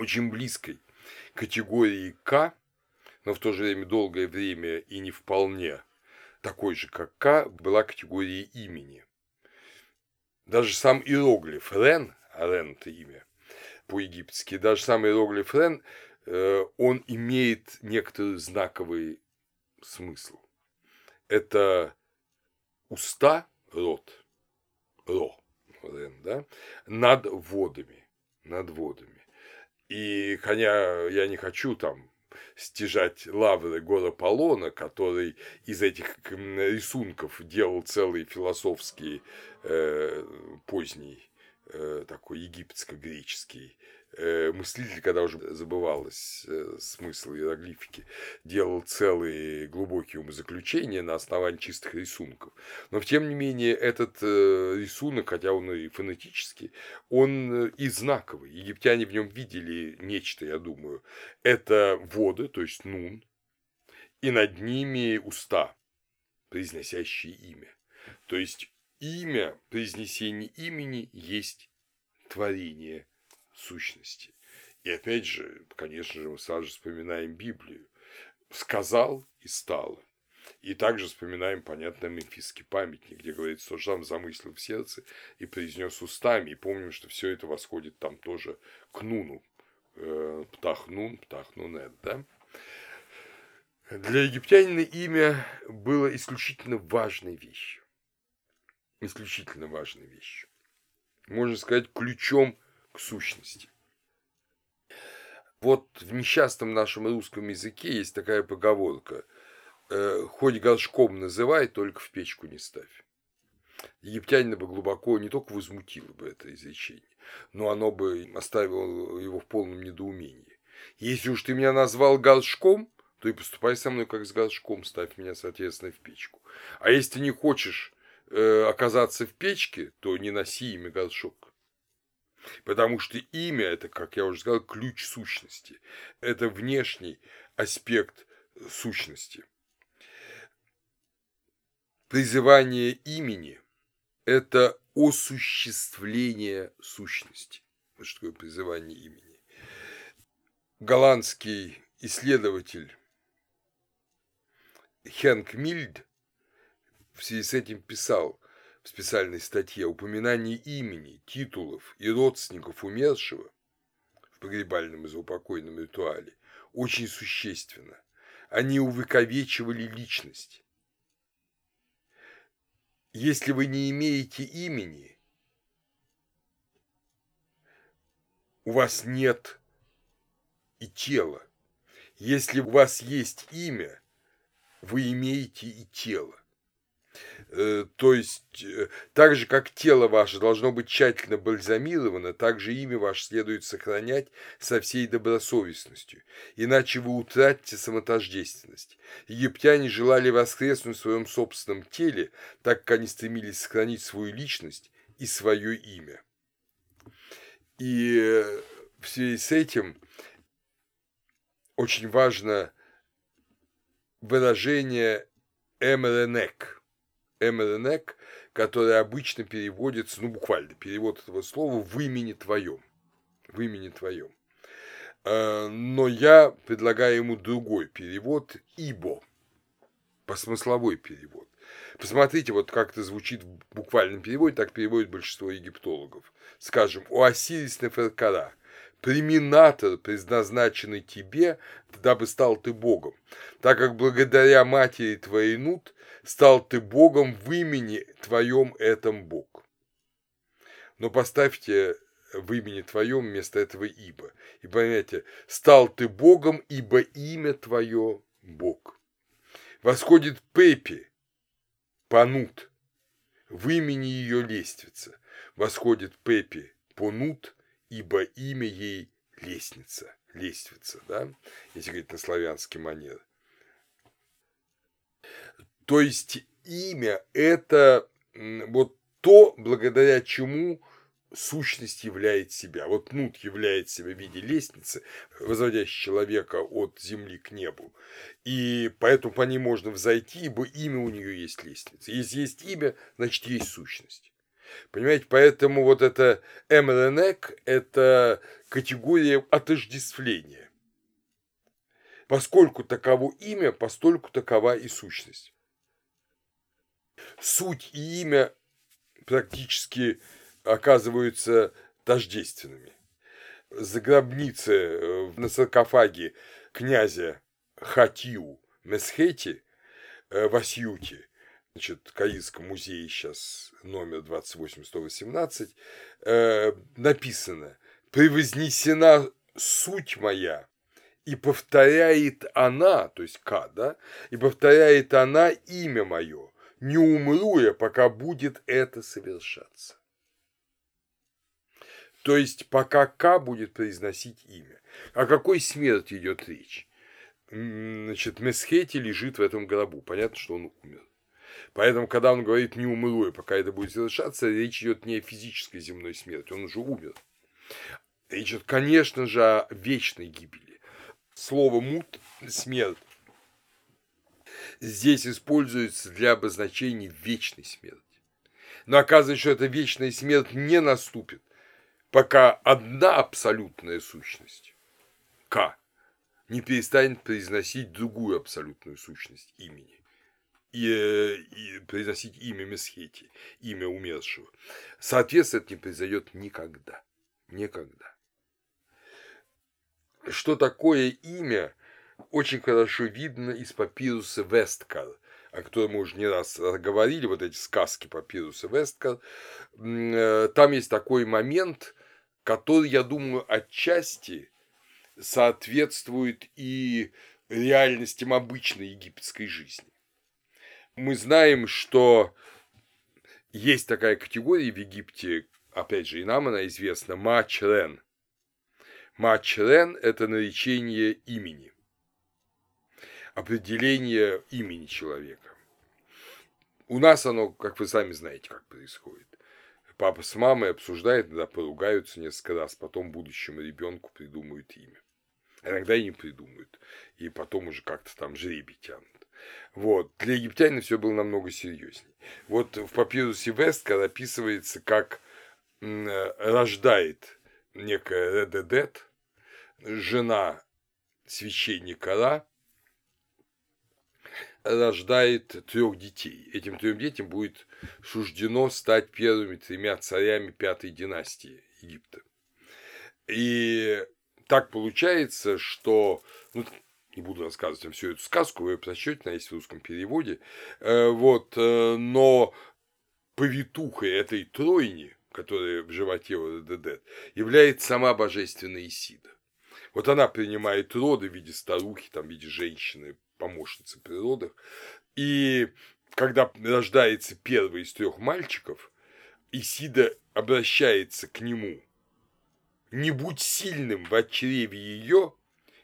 очень близкой категории К, но в то же время долгое время и не вполне такой же, как К, была категория имени. Даже сам иероглиф Рен, а Рен это имя по-египетски, даже сам иероглиф Рен, э, он имеет некоторый знаковый смысл. Это уста, рот, ро, Рен, да, над водами, над водами. И хотя я не хочу там стяжать лавры гора Полона, который из этих рисунков делал целый философский э, поздний э, такой египетско-греческий мыслитель, когда уже забывалось э, смысл иероглифики, делал целые глубокие умозаключения на основании чистых рисунков. Но, тем не менее, этот э, рисунок, хотя он и фонетический, он и знаковый. Египтяне в нем видели нечто, я думаю. Это воды, то есть нун, и над ними уста, произносящие имя. То есть имя, произнесение имени есть творение сущности. И опять же, конечно же, мы сразу же вспоминаем Библию. Сказал и стало. И также вспоминаем, понятно, мемфисский памятник, где говорится, что сам замыслил в сердце и произнес устами. И помним, что все это восходит там тоже к Нуну. Э, птахнун, Птахнунет, да? Для египтянина имя было исключительно важной вещью. Исключительно важной вещью. Можно сказать, ключом к сущности. Вот в несчастном нашем русском языке есть такая поговорка э, «Хоть горшком называй, только в печку не ставь». Египтянина бы глубоко не только возмутило бы это изречение, но оно бы оставило его в полном недоумении. Если уж ты меня назвал горшком, то и поступай со мной как с горшком, ставь меня, соответственно, в печку. А если ты не хочешь э, оказаться в печке, то не носи имя горшок. Потому что имя – это, как я уже сказал, ключ сущности. Это внешний аспект сущности. Призывание имени – это осуществление сущности. Вот что такое призывание имени. Голландский исследователь Хенк Мильд в связи с этим писал, в специальной статье упоминание имени, титулов и родственников умершего в погребальном и заупокойном ритуале очень существенно. Они увековечивали личность. Если вы не имеете имени, у вас нет и тела. Если у вас есть имя, вы имеете и тело. Э, то есть, э, так же, как тело ваше должно быть тщательно бальзамировано, так же имя ваше следует сохранять со всей добросовестностью, иначе вы утратите самотождественность. Египтяне желали воскреснуть в своем собственном теле, так как они стремились сохранить свою личность и свое имя. И э, в связи с этим очень важно выражение «эмренек», эмренек, который обычно переводится, ну буквально перевод этого слова в имени твоем. В имени твоем. А, но я предлагаю ему другой перевод «ибо», посмысловой перевод. Посмотрите, вот как это звучит в буквальном переводе, так переводит большинство египтологов. Скажем, «У Осирис Неферкара» преминатор, предназначенный тебе, дабы стал ты Богом, так как благодаря матери твоей Нут стал ты Богом в имени твоем этом Бог. Но поставьте в имени твоем вместо этого ибо. И понимаете, стал ты Богом, ибо имя твое Бог. Восходит Пепи, Панут, в имени ее лестница. Восходит Пепи, Понут, ибо имя ей лестница, лестница, да, если говорить на славянский манер. То есть имя – это вот то, благодаря чему сущность являет себя. Вот нут являет себя в виде лестницы, возводящей человека от земли к небу. И поэтому по ней можно взойти, ибо имя у нее есть лестница. Если есть имя, значит есть сущность. Понимаете, поэтому вот это МРНЭК – это категория отождествления. Поскольку таково имя, постольку такова и сущность. Суть и имя практически оказываются тождественными. За гробницы э, на саркофаге князя Хатиу Месхети э, в Асьюте, значит, Каирском музее сейчас номер 28118, э, написано «Превознесена суть моя, и повторяет она, то есть К, да, и повторяет она имя мое, не умру я, пока будет это совершаться. То есть, пока К будет произносить имя. О какой смерти идет речь? Значит, Месхети лежит в этом гробу. Понятно, что он умер. Поэтому, когда он говорит «не умру я, пока это будет совершаться», речь идет не о физической земной смерти, он уже умер. Речь идет, конечно же, о вечной гибели. Слово «мут» – смерть здесь используется для обозначения вечной смерти. Но оказывается, что эта вечная смерть не наступит, пока одна абсолютная сущность, К, не перестанет произносить другую абсолютную сущность имени и, и произносить имя Месхети, имя умершего. Соответственно, это не произойдет никогда. Никогда. Что такое имя, очень хорошо видно из папируса Весткар, о котором мы уже не раз говорили, вот эти сказки папируса Весткар. Э, там есть такой момент, который, я думаю, отчасти соответствует и реальностям обычной египетской жизни. Мы знаем, что есть такая категория в Египте, опять же, и нам она известна, Мачрен. Мачрен – это наречение имени определение имени человека. У нас оно, как вы сами знаете, как происходит. Папа с мамой обсуждают, иногда поругаются несколько раз, потом будущему ребенку придумают имя. Иногда и не придумают. И потом уже как-то там жребий тянут. Вот. Для египтянина все было намного серьезнее. Вот в папирусе Вестка описывается, как рождает некая Редедет, жена священника Ра, рождает трех детей. Этим трем детям будет суждено стать первыми тремя царями пятой династии Египта. И так получается, что ну, не буду рассказывать вам всю эту сказку, вы ее прочтете, она есть в русском переводе. Э, вот, э, но повитухой этой тройни, которая в животе у ДД, является сама божественная Исида. Вот она принимает роды в виде старухи, там, в виде женщины, помощницы при родах. И когда рождается первый из трех мальчиков, Исида обращается к нему. Не будь сильным в чреве ее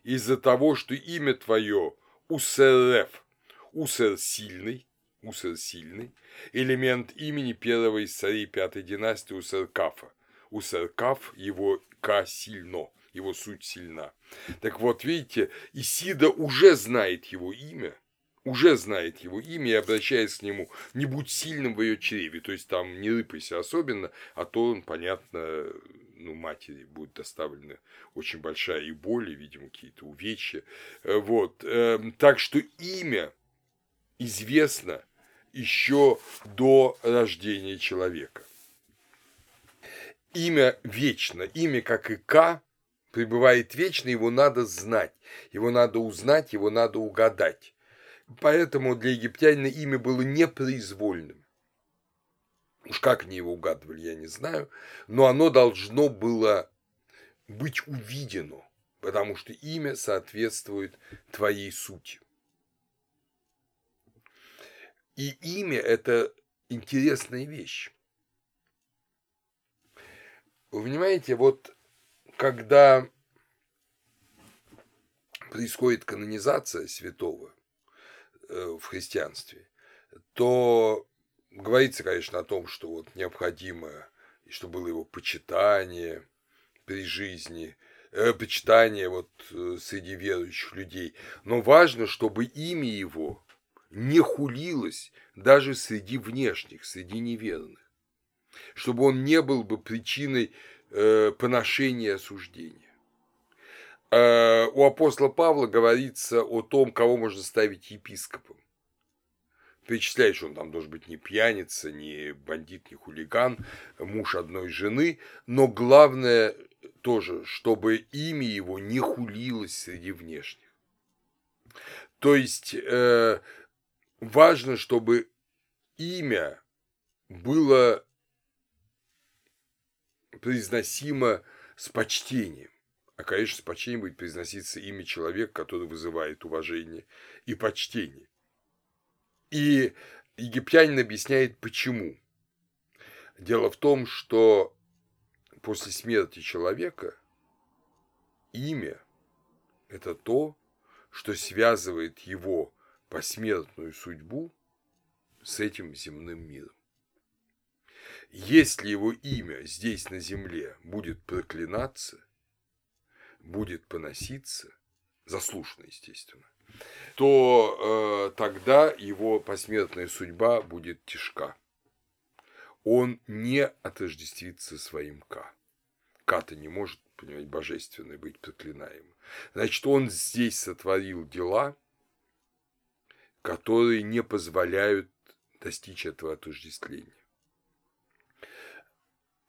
из-за того, что имя твое Усереф. Усер сильный, Усер сильный, элемент имени первого из царей пятой династии Усеркафа. Усеркаф его Ка сильно его суть сильна. Так вот, видите, Исида уже знает его имя, уже знает его имя и обращаясь к нему, не будь сильным в ее чреве, то есть там не рыпайся особенно, а то он, понятно, ну, матери будет доставлена очень большая и боль, и, видимо, какие-то увечья. Вот. Эм, так что имя известно еще до рождения человека. Имя вечно, имя как и К, пребывает вечно, его надо знать, его надо узнать, его надо угадать. Поэтому для египтянина имя было непроизвольным. Уж как они его угадывали, я не знаю, но оно должно было быть увидено, потому что имя соответствует твоей сути. И имя – это интересная вещь. Вы понимаете, вот когда происходит канонизация святого э, в христианстве, то говорится, конечно, о том, что вот необходимо, что было его почитание при жизни, э, почитание вот э, среди верующих людей. Но важно, чтобы имя его не хулилось даже среди внешних, среди неверных. чтобы он не был бы причиной э, поношения осуждения. Э, у апостола Павла говорится о том, кого можно ставить епископом. Перечисляет, что он там должен быть не пьяница, не бандит, не хулиган, муж одной жены, но главное тоже, чтобы имя его не хулилось среди внешних. То есть э, важно, чтобы имя было произносимо с почтением. А, конечно, с почтением будет произноситься имя человека, который вызывает уважение и почтение. И египтянин объясняет, почему. Дело в том, что после смерти человека имя – это то, что связывает его посмертную судьбу с этим земным миром. Если его имя здесь на земле будет проклинаться, будет поноситься, заслуженно, естественно, то э, тогда его посмертная судьба будет тяжка. Он не отождествится своим К. К-то не может, понимаете, божественный быть проклинаемым. Значит, он здесь сотворил дела, которые не позволяют достичь этого отождествления.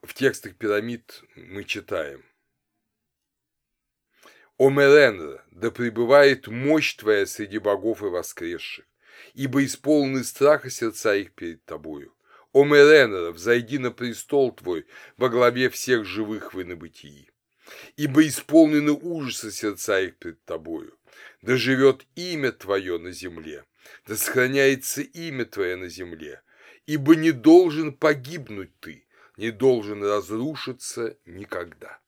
В текстах пирамид мы читаем «О Меренра, да пребывает мощь твоя среди богов и воскресших, ибо исполнены страха сердца их перед тобою. О Меренра, взойди на престол твой во главе всех живых в инобытии ибо исполнены ужаса сердца их пред тобою. Да живет имя Твое на земле, да сохраняется имя Твое на земле, ибо не должен погибнуть Ты, не должен разрушиться никогда.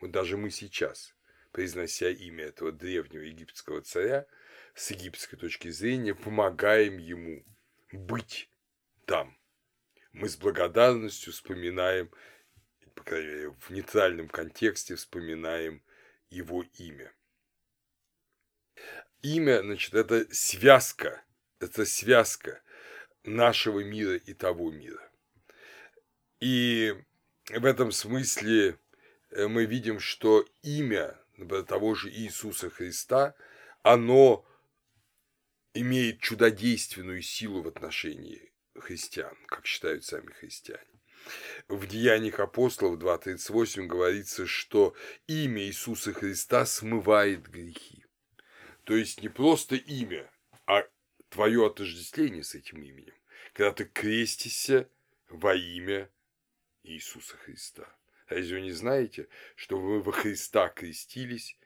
Вот даже мы сейчас, произнося имя этого древнего египетского царя, с египетской точки зрения помогаем ему быть там. Мы с благодарностью вспоминаем по крайней мере, в нейтральном контексте вспоминаем его имя. Имя, значит, это связка, это связка нашего мира и того мира. И в этом смысле э, мы видим, что имя того же Иисуса Христа, оно имеет чудодейственную силу в отношении христиан, как считают сами христиане. В Деяниях апостолов 2.38 говорится, что имя Иисуса Христа смывает грехи. То есть не просто имя, а твое отождествление с этим именем, когда ты крестишься во имя Иисуса Христа. Разве вы не знаете, что вы во Христа крестились,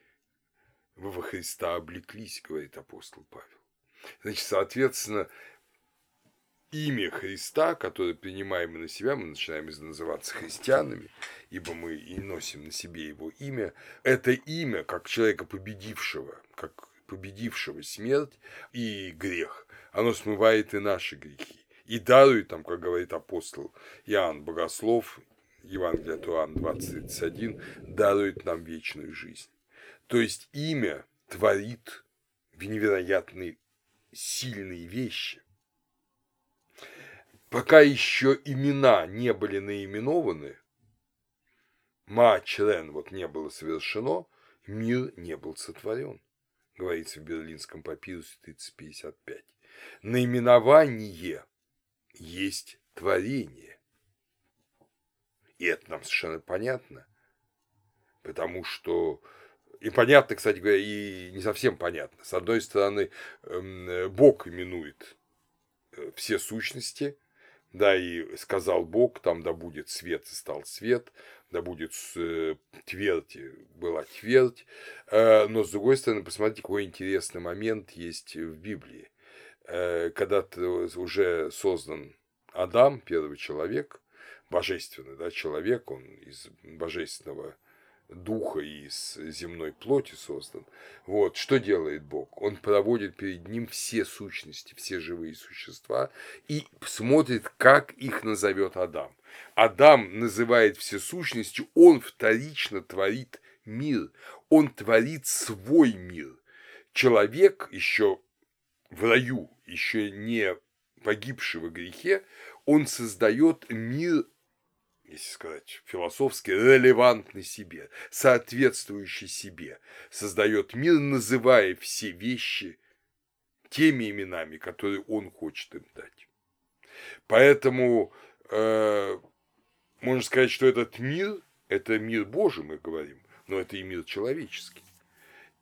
вы во Христа облеклись, говорит апостол Павел. Значит, соответственно, имя Христа, которое принимаем на себя, мы начинаем называться христианами, ибо мы и носим на себе его имя, это имя как человека победившего, как победившего смерть и грех, оно смывает и наши грехи. И дарует там, как говорит апостол Иоанн Богослов, Евангелие от Иоанна 20.31, дарует нам вечную жизнь. То есть имя творит невероятные сильные вещи – пока еще имена не были наименованы, Ма-Член вот не было совершено, мир не был сотворен, говорится в Берлинском папирусе 3055. Наименование есть творение. И это нам совершенно понятно, потому что и понятно, кстати говоря, и не совсем понятно. С одной стороны, эм, Бог именует э, все сущности – да, и сказал Бог, там да будет свет, и стал свет, да будет э, твердь, была твердь. Э, но, с другой стороны, посмотрите, какой интересный момент есть в Библии. Э, когда уже создан Адам, первый человек, божественный да, человек, он из божественного духа и из земной плоти создан. Вот, что делает Бог? Он проводит перед ним все сущности, все живые существа и смотрит, как их назовет Адам. Адам называет все сущности, он вторично творит мир, он творит свой мир. Человек еще в раю, еще не погибший в грехе, он создает мир если сказать философски, релевантный себе, соответствующий себе, создает мир, называя все вещи теми именами, которые он хочет им дать. Поэтому э, можно сказать, что этот мир – это мир Божий, мы говорим, но это и мир человеческий.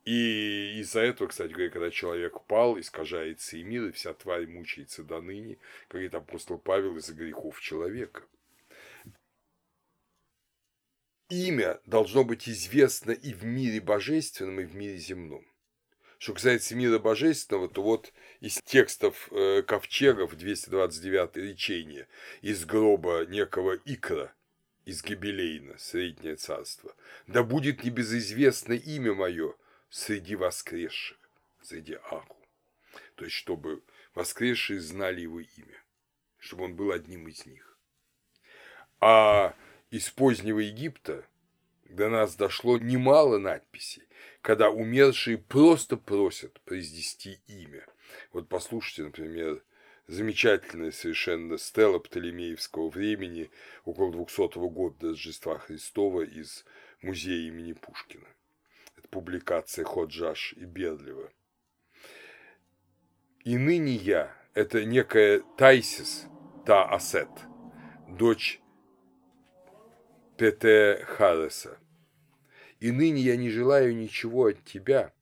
И из-за этого, кстати говоря, когда человек пал, искажается и мир, и вся тварь мучается до ныне, говорит апостол Павел, из-за грехов человека. Имя должно быть известно и в мире божественном, и в мире земном. Что касается мира божественного, то вот из текстов э, ковчегов 229 речение из гроба некого Икра из Гибелейна, Среднее царство. Да будет небезызвестно имя мое среди воскресших, среди Аху. То есть, чтобы воскресшие знали его имя, чтобы он был одним из них. А из позднего Египта до нас дошло немало надписей, когда умершие просто просят произнести имя. Вот послушайте, например, замечательная совершенно стела Птолемеевского времени около 200 года Рождества Христова из музея имени Пушкина. Это публикация Ходжаш и Берлева. И ныне я – это некая Тайсис Та Асет, дочь Пете Хареса. И ныне я не желаю ничего от тебя,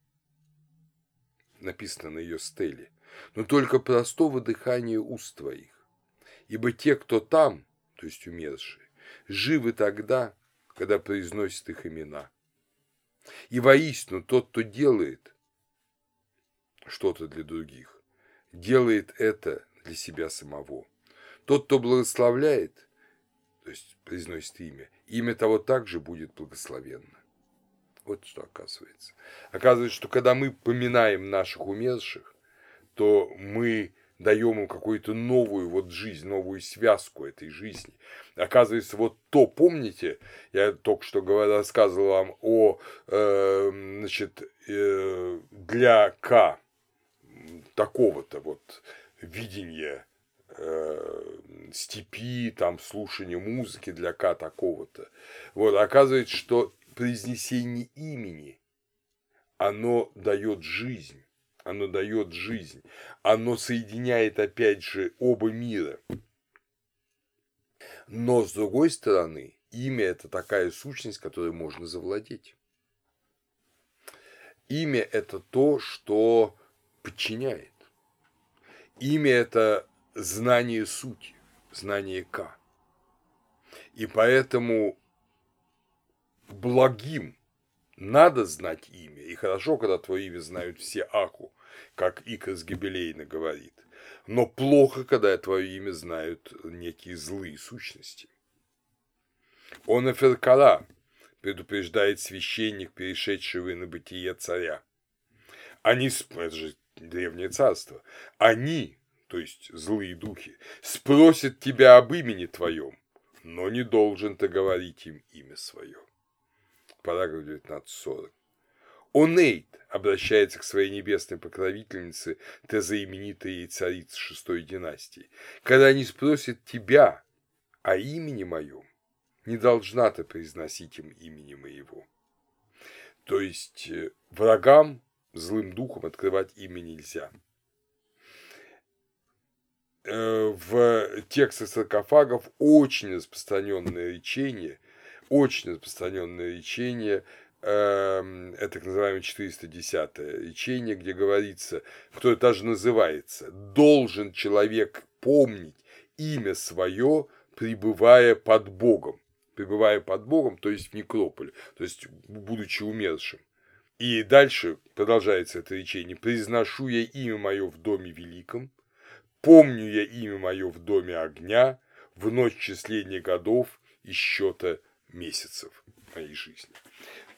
написано на ее стеле, но только простого дыхания уст твоих. Ибо те, кто там, то есть умершие, живы тогда, когда произносят их имена. И воистину тот, кто делает что-то для других, делает это для себя самого. Тот, кто благословляет, то есть произносит имя, имя того также будет благословенно. Вот что оказывается. Оказывается, что когда мы поминаем наших умерших, то мы даем им какую-то новую вот жизнь, новую связку этой жизни. Оказывается, вот то, помните, я только что рассказывал вам о, э, значит, э, для К такого-то вот видения э, степи, там, слушания музыки для К такого-то. Вот, оказывается, что произнесение имени, оно дает жизнь, оно дает жизнь, оно соединяет опять же оба мира. Но с другой стороны, имя – это такая сущность, которой можно завладеть. Имя – это то, что подчиняет. Имя – это знание сути, знание К. И поэтому благим надо знать имя. И хорошо, когда твое имя знают все Аху, как Икас Гибелейна говорит. Но плохо, когда твое имя знают некие злые сущности. Он Эферкара предупреждает священник, перешедшего на бытие царя. Они, это же древнее царство, они, то есть злые духи, спросят тебя об имени твоем, но не должен ты говорить им имя свое параграф 19.40. Онейт обращается к своей небесной покровительнице, те знаменитые царицы шестой династии. Когда они спросят тебя о имени моем, не должна ты произносить им имени моего. То есть э, врагам, злым духом открывать имя нельзя. Э, в текстах саркофагов очень распространенное речение, очень распространенное речение, это так называемое 410 речение, где говорится, кто это даже называется, должен человек помнить имя свое, пребывая под Богом. Пребывая под Богом, то есть в некрополе, то есть будучи умершим. И дальше продолжается это речение. «Произношу я имя мое в доме великом, помню я имя мое в доме огня, в ночь числения годов и счета месяцев моей жизни.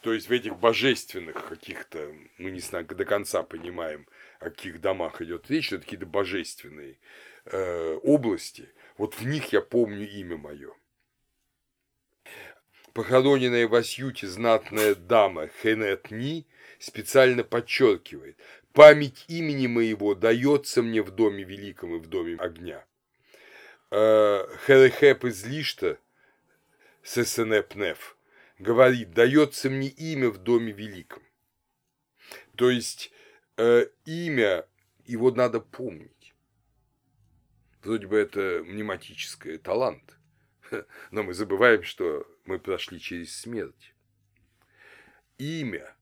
То есть в этих божественных каких-то, мы не знаю, до конца понимаем, о каких домах идет речь, это какие-то божественные э, области, вот в них я помню имя мое. Похороненная в Асьюте знатная дама Хенет Ни специально подчеркивает, память имени моего дается мне в доме великом и в доме огня. Э, Херехеп из Лишта Сесенепнеф, говорит, дается мне имя в доме великом. То есть э, имя, его надо помнить. Вроде бы это мнематический талант, но мы забываем, что мы прошли через смерть. Имя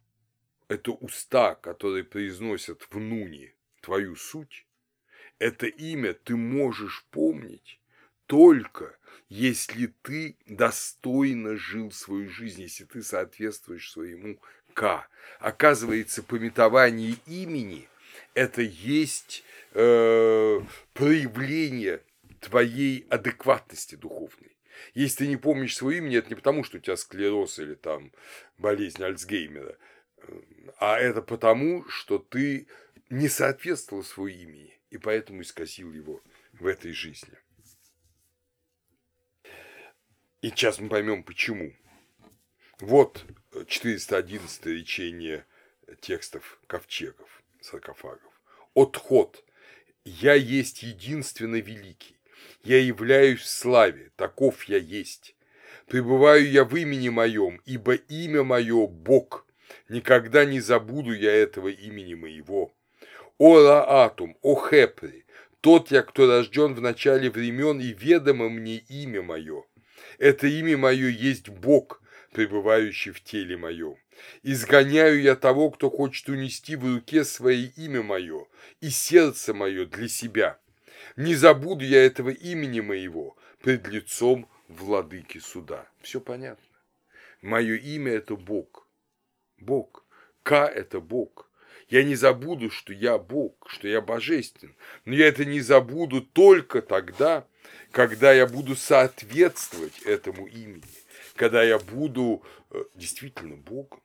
– это уста, которые произносят в нуне твою суть. Это имя ты можешь помнить только если ты достойно жил свою жизнь, если ты соответствуешь своему К. Оказывается, пометование имени – это есть э, проявление твоей адекватности духовной. Если ты не помнишь свое имя, это не потому, что у тебя склероз или там болезнь Альцгеймера, э, а это потому, что ты не соответствовал своему имени, и поэтому исказил его в этой жизни. И сейчас мы поймем, почему. Вот 411 речение текстов ковчегов, саркофагов. Отход. Я есть единственно великий. Я являюсь в славе, таков я есть. Пребываю я в имени моем, ибо имя мое – Бог. Никогда не забуду я этого имени моего. О Раатум, о Хепри, тот я, кто рожден в начале времен, и ведомо мне имя мое. Это имя мое есть Бог, пребывающий в теле моем. Изгоняю я того, кто хочет унести в руке свое имя мое и сердце мое для себя. Не забуду я этого имени моего пред лицом владыки суда. Все понятно. Мое имя – это Бог. Бог. К – это Бог. Я не забуду, что я Бог, что я божествен. Но я это не забуду только тогда, когда я буду соответствовать этому имени, когда я буду э, действительно Богом,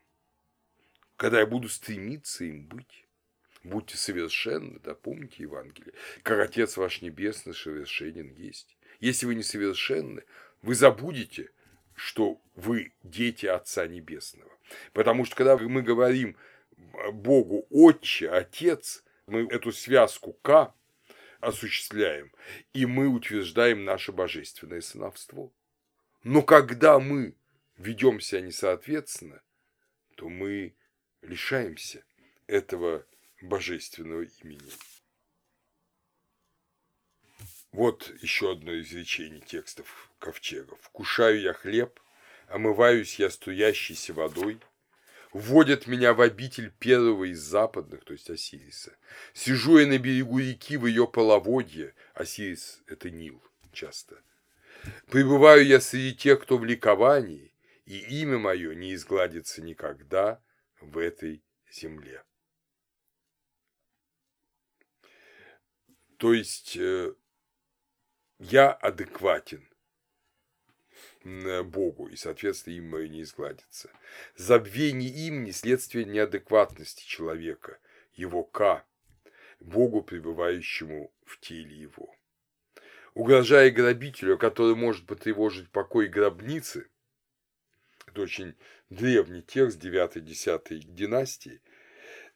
когда я буду стремиться им быть. Будьте совершенны, да, помните Евангелие, как Отец ваш Небесный совершенен есть. Если вы не совершенны, вы забудете, что вы дети Отца Небесного. Потому что когда мы говорим Богу Отче, Отец, мы эту связку К осуществляем, и мы утверждаем наше божественное сыновство. Но когда мы ведем себя несоответственно, то мы лишаемся этого божественного имени. Вот еще одно изречение текстов ковчега. «Вкушаю я хлеб, омываюсь я струящейся водой, вводят меня в обитель первого из западных, то есть Осириса. Сижу я на берегу реки в ее половодье, Осирис – это Нил часто. Пребываю я среди тех, кто в ликовании, и имя мое не изгладится никогда в этой земле. То есть э, я адекватен Богу, и, соответственно, им не изгладится. Забвение им не следствие неадекватности человека, его К, Богу, пребывающему в теле его. Угрожая грабителю, который может потревожить покой гробницы, это очень древний текст 9-10 династии,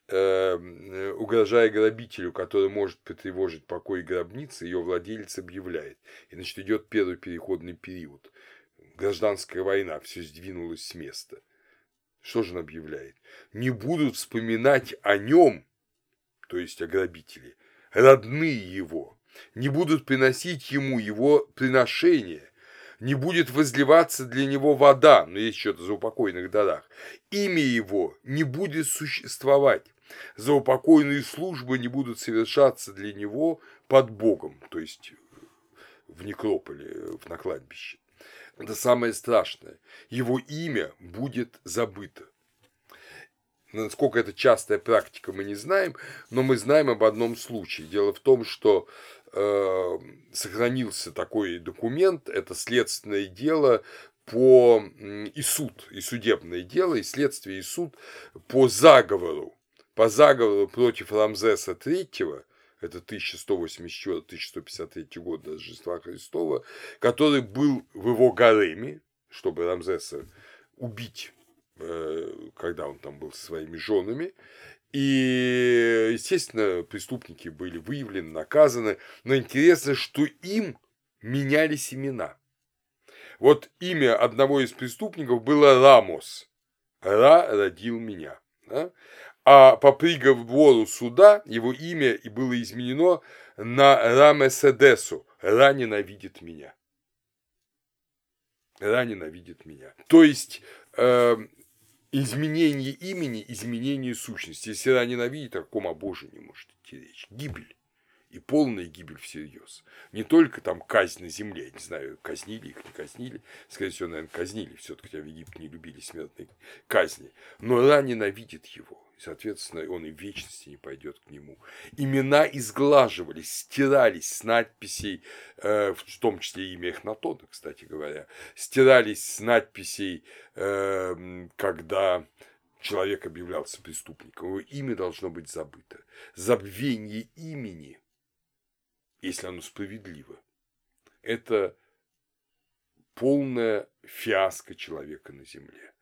э, угрожая грабителю, который может потревожить покой гробницы, ее владелец объявляет. И значит идет первый переходный период гражданская война, все сдвинулось с места. Что же он объявляет? Не будут вспоминать о нем, то есть о грабителе, родные его, не будут приносить ему его приношения, не будет возливаться для него вода, но есть что-то за упокойных дарах, имя его не будет существовать, за упокойные службы не будут совершаться для него под Богом, то есть в некрополе, на кладбище. Это самое страшное. Его имя будет забыто. Насколько это частая практика, мы не знаем, но мы знаем об одном случае. Дело в том, что э, сохранился такой документ, это следственное дело по и суд, и судебное дело, и следствие, и суд по заговору, по заговору против Рамзеса III, это 1184-1153 год до Рождества Христова, который был в его гареме, чтобы Рамзеса убить, э, когда он там был со своими женами. И, естественно, преступники были выявлены, наказаны. Но интересно, что им меняли семена. Вот имя одного из преступников было Рамос. Ра родил меня. Да? А по приговору суда его имя и было изменено на Рамеседесу. Ра ненавидит меня. Ра ненавидит меня. То есть э, изменение имени, изменение сущности. Если Ра ненавидит, о каком о Боже не может идти речь. Гибель и полная гибель всерьез. Не только там казнь на земле, я не знаю, казнили их, не казнили, скорее всего, наверное, казнили, все-таки в Египте не любили смертной казни, но Ра ненавидит его, и, соответственно, он и в вечности не пойдет к нему. Имена изглаживались, стирались с надписей, э, в том числе имя Эхнатона, кстати говоря, стирались с надписей, э, когда человек объявлялся преступником, его имя должно быть забыто. Забвение имени – если оно справедливо, это полная фиаско человека на земле.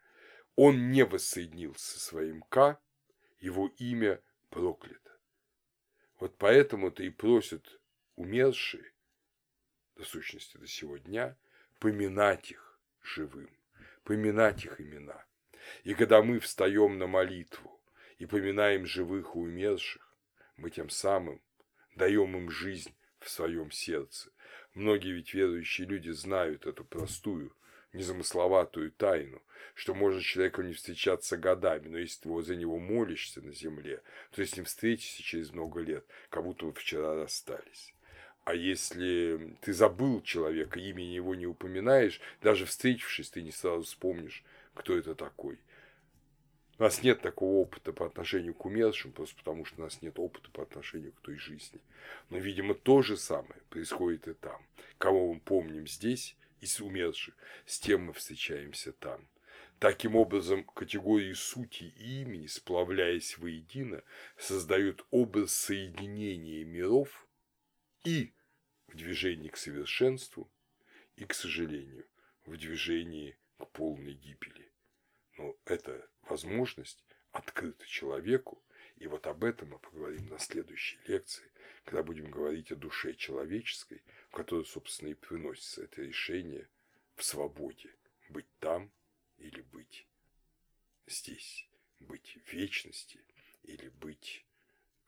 Он не воссоединился со своим К, его имя проклято. Вот поэтому-то и просят умершие, до сущности до сего дня, поминать их живым, поминать их имена. И когда мы встаем на молитву и поминаем живых и умерших, мы тем самым даем им жизнь в своем сердце. Многие ведь верующие люди знают эту простую, незамысловатую тайну, что может человеку не встречаться годами, но если ты за него молишься на земле, то с ним встретишься через много лет, как будто вы вчера расстались. А если ты забыл человека, имени его не упоминаешь, даже встретившись, ты не сразу вспомнишь, кто это такой – у нас нет такого опыта по отношению к умершим, просто потому что у нас нет опыта по отношению к той жизни. Но, видимо, то же самое происходит и там. Кого мы помним здесь из умерших, с тем мы встречаемся там. Таким образом, категории сути и имени, сплавляясь воедино, создают образ соединения миров и в движении к совершенству, и, к сожалению, в движении к полной гибели. Но это возможность открыта человеку, и вот об этом мы поговорим на следующей лекции, когда будем говорить о душе человеческой, в которой, собственно, и приносится это решение в свободе быть там или быть здесь, быть в вечности или быть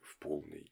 в полной